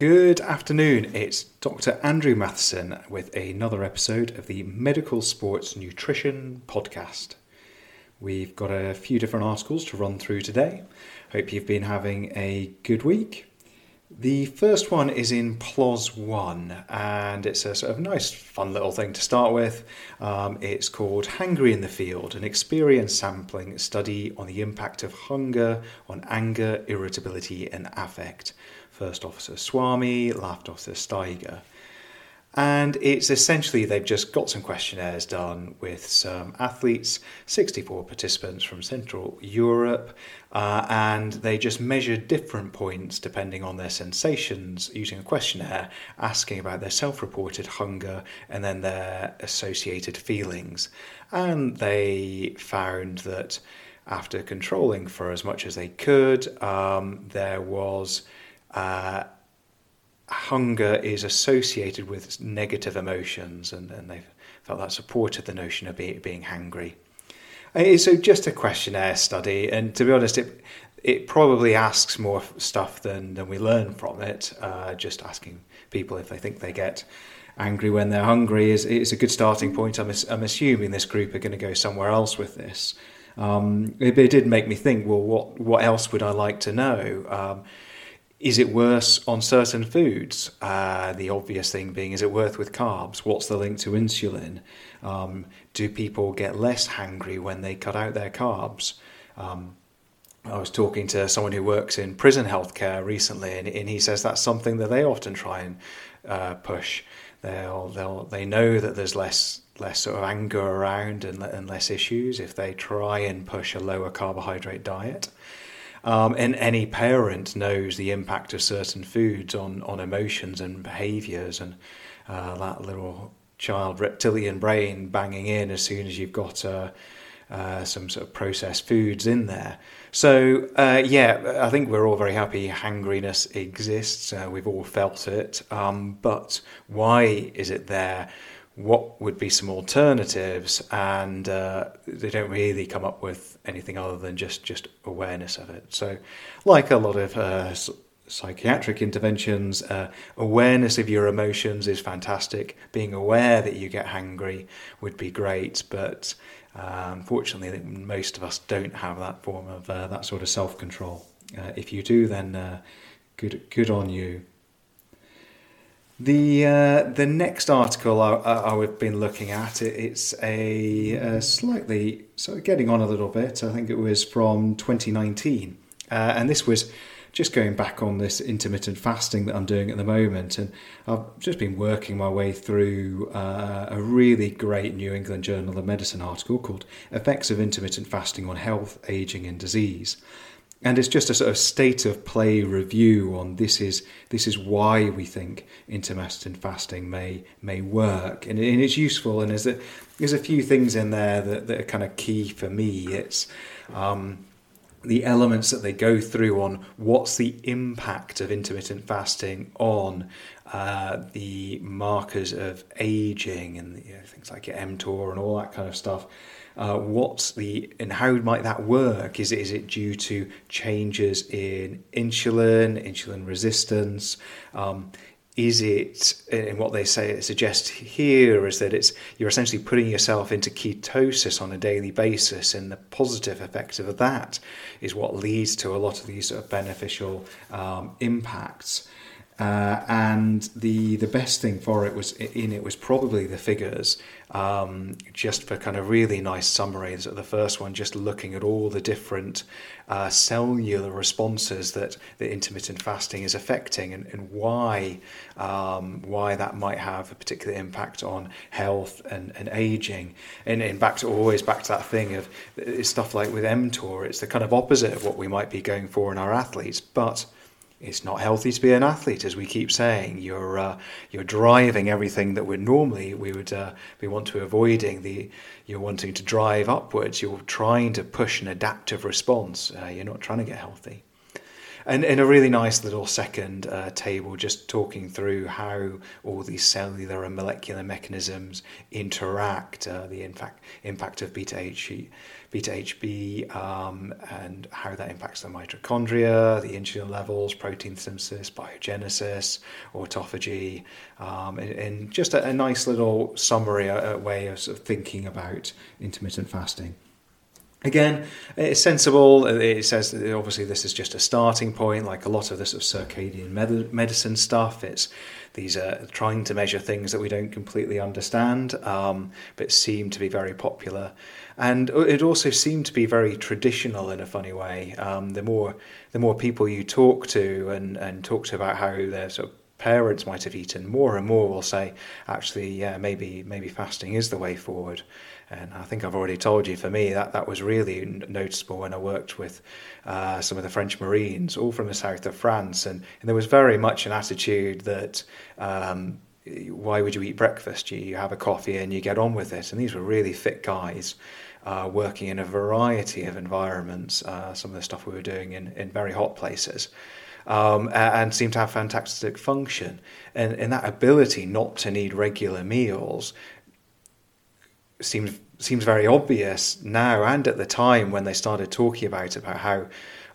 Good afternoon. It's Dr. Andrew Matheson with another episode of the Medical Sports Nutrition Podcast. We've got a few different articles to run through today. Hope you've been having a good week. The first one is in PLOS ONE, and it's a sort of nice, fun little thing to start with. Um, it's called Hangry in the Field An Experience Sampling Study on the Impact of Hunger on Anger, Irritability, and Affect. First Officer Swami, Last Officer Stieger. And it's essentially they've just got some questionnaires done with some athletes, 64 participants from Central Europe, uh, and they just measured different points depending on their sensations using a questionnaire, asking about their self reported hunger and then their associated feelings. And they found that after controlling for as much as they could, um, there was uh, hunger is associated with negative emotions, and, and they felt that supported the notion of be, being hangry. Uh, so just a questionnaire study, and to be honest, it it probably asks more stuff than, than we learn from it. Uh, just asking people if they think they get angry when they're hungry is, is a good starting point. I'm, I'm assuming this group are going to go somewhere else with this. Um, it, it, did make me think, well, what, what else would I like to know? Um, is it worse on certain foods? Uh, the obvious thing being, is it worse with carbs? What's the link to insulin? Um, do people get less hangry when they cut out their carbs? Um, I was talking to someone who works in prison healthcare recently, and, and he says that's something that they often try and uh, push. They'll, they'll, they know that there's less less sort of anger around and, and less issues if they try and push a lower carbohydrate diet. Um, and any parent knows the impact of certain foods on, on emotions and behaviors, and uh, that little child reptilian brain banging in as soon as you've got uh, uh, some sort of processed foods in there. So, uh, yeah, I think we're all very happy hangriness exists. Uh, we've all felt it. Um, but why is it there? What would be some alternatives, and uh, they don't really come up with anything other than just just awareness of it. So, like a lot of uh, psychiatric interventions, uh, awareness of your emotions is fantastic. Being aware that you get hangry would be great, but uh, unfortunately, most of us don't have that form of uh, that sort of self control. Uh, if you do, then good good on you. The uh, the next article I, have been looking at it, it's a, a, slightly sort of getting on a little bit. I think it was from 2019, uh, and this was just going back on this intermittent fasting that I'm doing at the moment, and I've just been working my way through uh, a really great New England Journal of Medicine article called "Effects of Intermittent Fasting on Health, Aging, and Disease." And it's just a sort of state of play review on this is this is why we think intermittent fasting may may work. And, and it's useful and there's a there's a few things in there that, that are kind of key for me. It's um, the elements that they go through on what's the impact of intermittent fasting on uh, the markers of aging and you know, things like mTOR and all that kind of stuff uh, what's the and how might that work? Is it, is it due to changes in insulin, insulin resistance? Um, is it and what they say suggest here is that it's you're essentially putting yourself into ketosis on a daily basis and the positive effects of that is what leads to a lot of these sort of beneficial um, impacts uh, and the the best thing for it was in it was probably the figures, um, just for kind of really nice summaries. Of the first one, just looking at all the different uh, cellular responses that the intermittent fasting is affecting, and, and why um, why that might have a particular impact on health and, and aging. And, and back to always back to that thing of stuff like with mTOR, it's the kind of opposite of what we might be going for in our athletes, but it's not healthy to be an athlete, as we keep saying. You're uh, you're driving everything that would normally we would uh, we want to avoiding. The you're wanting to drive upwards. You're trying to push an adaptive response. Uh, you're not trying to get healthy. And in a really nice little second uh, table, just talking through how all these cellular and molecular mechanisms interact, uh, the impact impact of beta HB, beta HB, um, and how that impacts the mitochondria, the insulin levels, protein synthesis, biogenesis, autophagy, um, and, and, just a, a, nice little summary, a, a way of, sort of thinking about intermittent fasting. Again, it's sensible. It says that obviously this is just a starting point, like a lot of this of circadian med- medicine stuff. It's these are trying to measure things that we don't completely understand, um, but seem to be very popular. And it also seemed to be very traditional in a funny way. Um, the more the more people you talk to and, and talk to about how their sort of parents might have eaten, more and more will say, actually, yeah, maybe maybe fasting is the way forward. And I think I've already told you, for me, that, that was really noticeable when I worked with uh, some of the French Marines, all from the south of France. And, and there was very much an attitude that um, why would you eat breakfast? You, have a coffee and you get on with it. And these were really fit guys. Uh, working in a variety of environments, uh, some of the stuff we were doing in, in very hot places. Um, and seem to have fantastic function. And, and that ability not to need regular meals seems seems very obvious now and at the time when they started talking about it, about how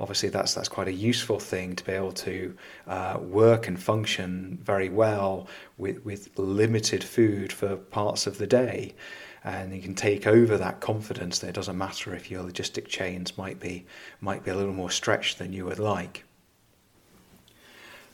obviously that's that's quite a useful thing to be able to uh, work and function very well with with limited food for parts of the day. And you can take over that confidence that it doesn't matter if your logistic chains might be might be a little more stretched than you would like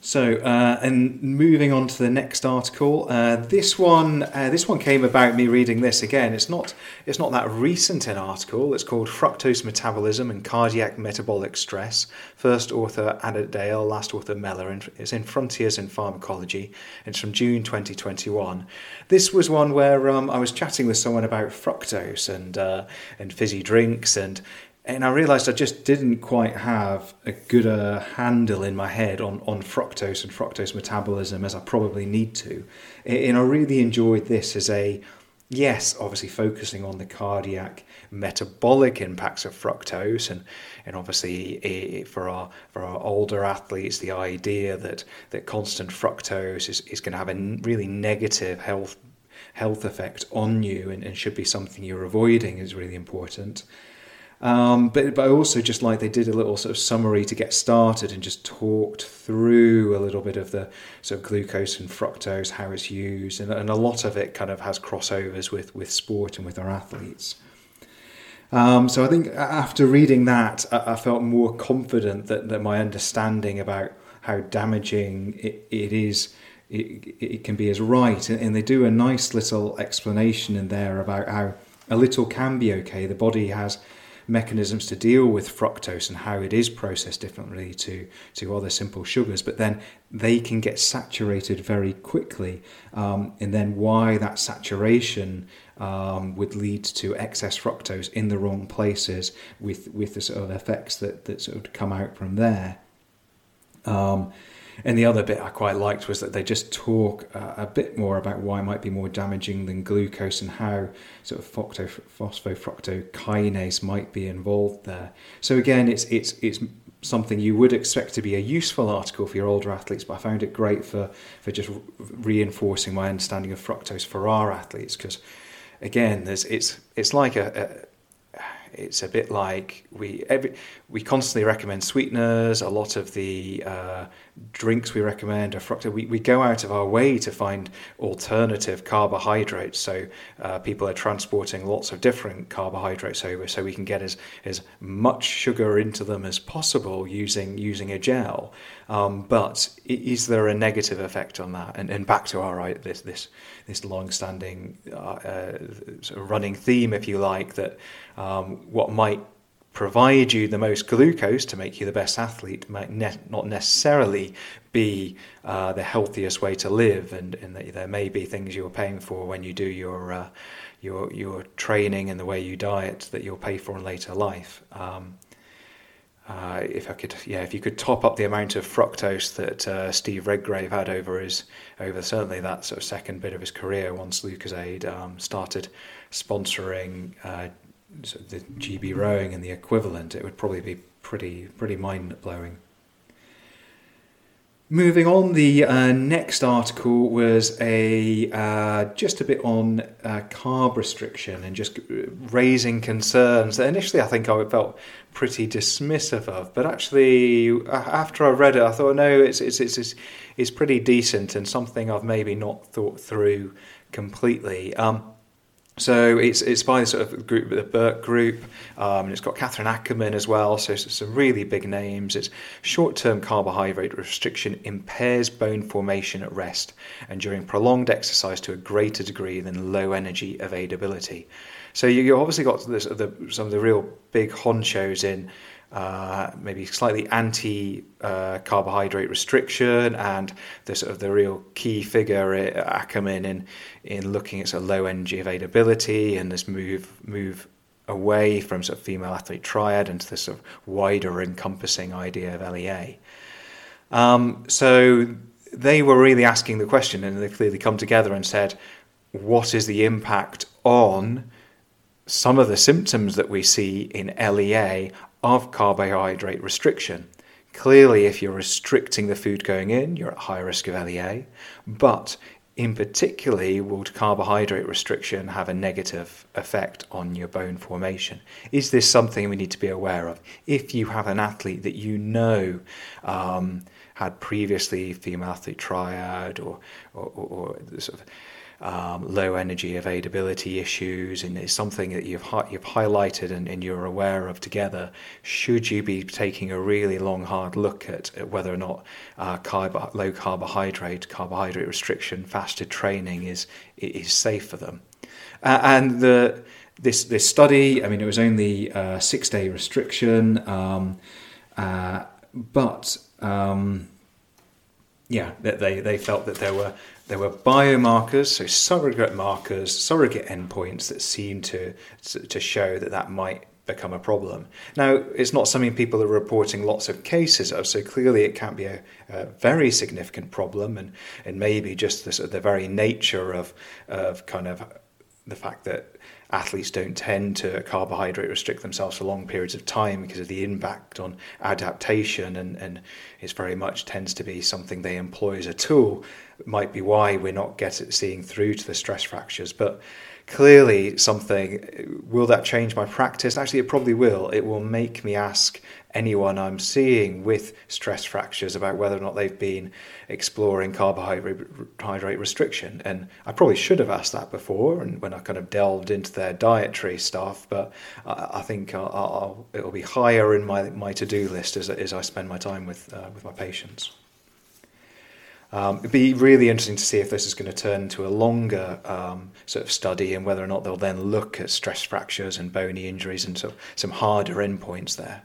so, uh, and moving on to the next article, uh, this one, uh, this one came about me reading this again. It's not, it's not that recent an article. It's called "Fructose Metabolism and Cardiac Metabolic Stress." First author Anna Dale, last author Meller. It's in Frontiers in Pharmacology. It's from June 2021. This was one where um, I was chatting with someone about fructose and uh, and fizzy drinks and and I realised I just didn't quite have a good uh, handle in my head on, on fructose and fructose metabolism as I probably need to. And I really enjoyed this as a, yes, obviously focusing on the cardiac metabolic impacts of fructose, and, and obviously for our for our older athletes, the idea that, that constant fructose is, is going to have a really negative health health effect on you and, and should be something you're avoiding is really important. Um, but, but I also just like they did a little sort of summary to get started and just talked through a little bit of the sort of glucose and fructose, how it's used, and, and a lot of it kind of has crossovers with, with sport and with our athletes. Um, so I think after reading that, I, I felt more confident that, that my understanding about how damaging it, it is it, it can be is right. And, and they do a nice little explanation in there about how a little can be okay. The body has mechanisms to deal with fructose and how it is processed differently to, to other simple sugars, but then they can get saturated very quickly. Um, and then why that saturation um, would lead to excess fructose in the wrong places with, with the sort of effects that, that sort of come out from there. Um, and the other bit I quite liked was that they just talk uh, a bit more about why it might be more damaging than glucose and how sort of phosphofructokinase might be involved there. So again, it's it's it's something you would expect to be a useful article for your older athletes, but I found it great for for just reinforcing my understanding of fructose for our athletes because again, there's it's it's like a, a it's a bit like we every, we constantly recommend sweeteners. A lot of the uh, drinks we recommend are fructose. We, we go out of our way to find alternative carbohydrates. So uh, people are transporting lots of different carbohydrates over, so we can get as, as much sugar into them as possible using using a gel. Um, but is there a negative effect on that? And, and back to our right, this this this long-standing uh, uh, sort of running theme, if you like, that um, what might provide you the most glucose to make you the best athlete might ne- not necessarily be uh, the healthiest way to live, and, and there may be things you're paying for when you do your uh, your your training and the way you diet that you'll pay for in later life. Um, uh, if I could, yeah, if you could top up the amount of fructose that uh, Steve Redgrave had over his, over certainly that sort of second bit of his career once Lucozade um, started sponsoring uh, the GB rowing and the equivalent, it would probably be pretty pretty mind blowing. Moving on, the uh, next article was a uh, just a bit on uh, carb restriction and just raising concerns that initially I think I felt pretty dismissive of, but actually after I read it, I thought no, it's it's it's it's, it's pretty decent and something I've maybe not thought through completely. Um, so it's it's by the sort of group, the Burke Group, um, and it's got Kathryn Ackerman as well. So some really big names. It's short-term carbohydrate restriction impairs bone formation at rest and during prolonged exercise to a greater degree than low energy availability. So you, you obviously got this, the, some of the real big honchos in uh, maybe slightly anti uh, carbohydrate restriction, and the sort of the real key figure uh, Ackerman in in looking at sort of low energy availability and this move move away from sort of female athlete triad into this sort of wider encompassing idea of LEA. Um, so they were really asking the question, and they've clearly come together and said, what is the impact on some of the symptoms that we see in LEA of carbohydrate restriction. Clearly, if you're restricting the food going in, you're at high risk of LEA, but in particularly, will carbohydrate restriction have a negative effect on your bone formation? Is this something we need to be aware of? If you have an athlete that you know um, had previously female athlete triad or, or, or, or sort of um, low energy availability issues, and it's something that you've hi- you've highlighted and, and, you're aware of together. Should you be taking a really long, hard look at, at whether or not uh, carb- low carbohydrate, carbohydrate restriction, fasted training is is safe for them? Uh, and the this this study, I mean, it was only a six day restriction, um, uh, but um, yeah, they they felt that there were there were biomarkers, so surrogate markers, surrogate endpoints that seemed to to show that that might become a problem. Now, it's not something people are reporting lots of cases of, so clearly it can't be a, a very significant problem, and, and maybe just the, the very nature of of kind of the fact that athletes don't tend to carbohydrate restrict themselves for long periods of time because of the impact on adaptation and, and it very much tends to be something they employ as a tool. It might be why we're not getting seeing through to the stress fractures but clearly something will that change my practice actually it probably will it will make me ask anyone I'm seeing with stress fractures about whether or not they've been exploring carbohydrate restriction. And I probably should have asked that before, and when I kind of delved into their dietary stuff, but I, think I'll, I'll, it'll be higher in my, my to do list as, as I spend my time with, uh, with my patients. Um, it'd be really interesting to see if this is going to turn into a longer um, sort of study and whether or not they'll then look at stress fractures and bony injuries and so some harder endpoints there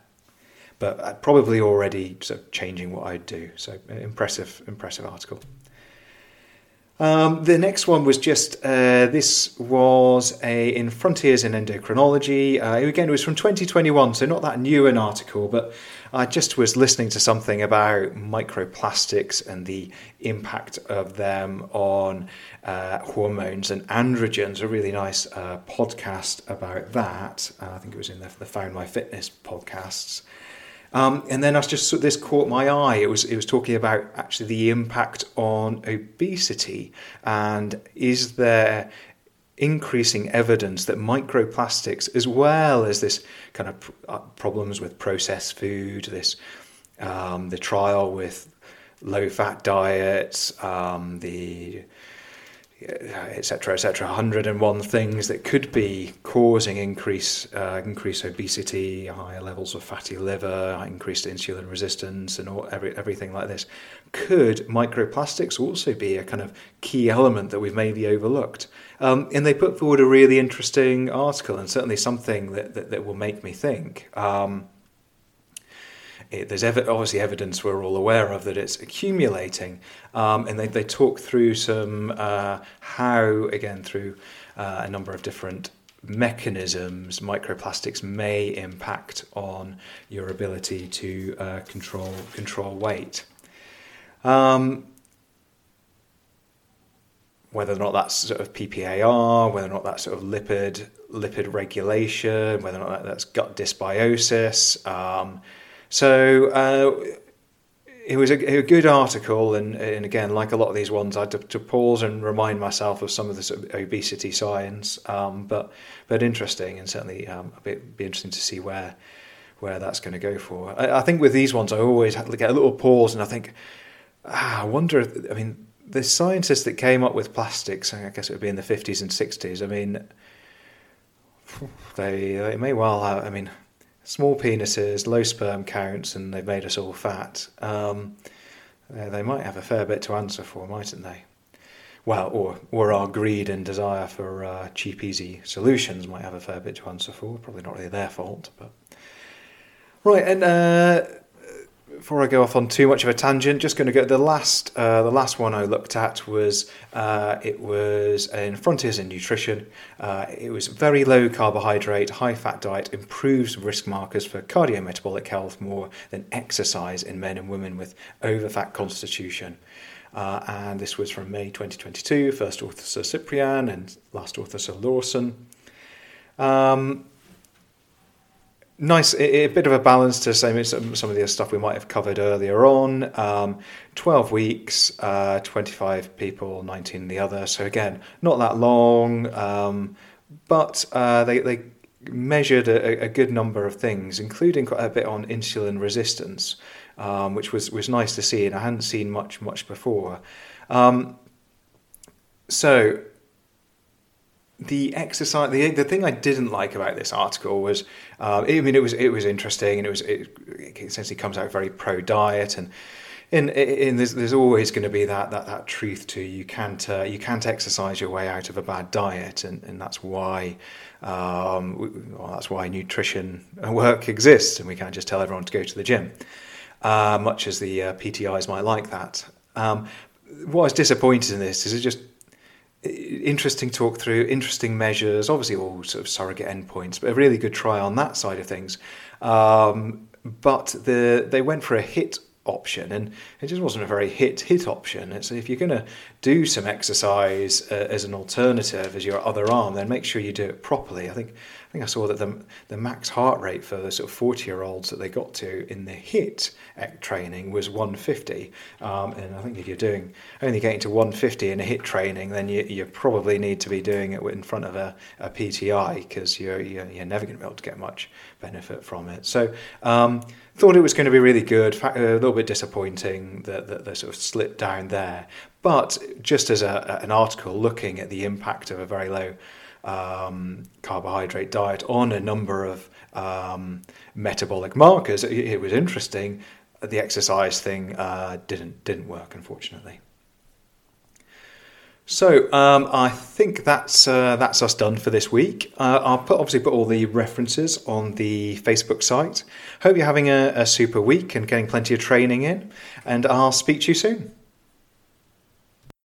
but probably already sort of changing what I'd do. So impressive, impressive article. Um, the next one was just uh, this was a in Frontiers in Endocrinology. Uh, again, it was from 2021, so not that new an article, but I just was listening to something about microplastics and the impact of them on uh, hormones and androgens. A really nice uh, podcast about that. Uh, I think it was in the, the Found My Fitness podcasts. Um, and then I just this caught my eye. It was it was talking about actually the impact on obesity and is there increasing evidence that microplastics, as well as this kind of uh, problems with processed food, this um, the trial with low fat diets, um, the etc., etc. 101 things that could be causing increase, uh, increased obesity, higher levels of fatty liver, increased insulin resistance, and all, every, everything like this. Could microplastics also be a kind of key element that we've maybe overlooked? Um, and they put forward a really interesting article, and certainly something that, that, that will make me think. Um, it, there's ev- obviously evidence we're all aware of that it's accumulating, um, and they, they talk through some uh, how, again, through uh, a number of different mechanisms microplastics may impact on your ability to uh, control control weight. Um, whether or not that's sort of PPAR, whether or not that's sort of lipid lipid regulation, whether or not that's gut dysbiosis. Um, so uh, it was a, a, good article, and, and again, like a lot of these ones, I had to, to pause and remind myself of some of the obesity science, um, but but interesting, and certainly um, a bit be interesting to see where where that's going to go for. I, I, think with these ones, I always get a little pause, and I think, ah, I wonder. If, I mean, the scientists that came up with plastics, I guess it would be in the fifties and sixties. I mean, they they may well have. I mean small penises, low sperm counts, and they've made us all fat. Um, they might have a fair bit to answer for, mightn't they? Well, or or our greed and desire for uh, cheap, easy solutions might have a fair bit to answer for. Probably not really their fault, but right. And uh, before I go off on too much of a tangent, just going to go. The last, uh, the last one I looked at was uh, it was in Frontiers in Nutrition. Uh, it was very low carbohydrate, high fat diet improves risk markers for cardiometabolic health more than exercise in men and women with overfat constitution. Uh, and this was from May 2022. First author Sir Cipryan and last author Sir Laursen. Um, nice, a, bit of a balance to some, some of the stuff we might have covered earlier on. Um, 12 weeks, uh, 25 people, 19 the other. So again, not that long, um, but uh, they, they measured a, a, good number of things, including quite a bit on insulin resistance, um, which was, was nice to see, and I hadn't seen much, much before. Um, so the exercise the the thing I didn't like about this article was uh, I mean it was it was interesting and it was it, it essentially comes out very pro diet and in there's, there's always going to be that, that, that truth to you can't uh, you can't exercise your way out of a bad diet and, and that's why um, well, that's why nutrition work exists and we can't just tell everyone to go to the gym uh, much as the uh, PTIs might like that. Um, what I was disappointed in this is it just interesting talk through, interesting measures, obviously all sort of surrogate endpoints, but a really good try on that side of things. Um, but the they went for a HIIT option and it just wasn't a very HIIT HIIT option so if you're going to do some exercise uh, as an alternative as your other arm then make sure you do it properly i think think i saw that the the max heart rate for the sort of 40 year olds that they got to in the HIIT training was 150 um, and i think if you're doing only getting to 150 in a HIIT training then you, you probably need to be doing it in front of a, a pti because you're, you're, you're never going to be able to get much benefit from it so um, Thought it was going to be really good. A little bit disappointing that, that they sort of slipped down there. But just as a, an article looking at the impact of a very low um, carbohydrate diet on a number of um, metabolic markers, it, it, was interesting. The exercise thing uh, didn't didn't work, unfortunately. So um, I think that's uh, that's us done for this week. Uh, I'll put, obviously put all the references on the Facebook site. Hope you're having a, a super week and getting plenty of training in, and I'll speak to you soon.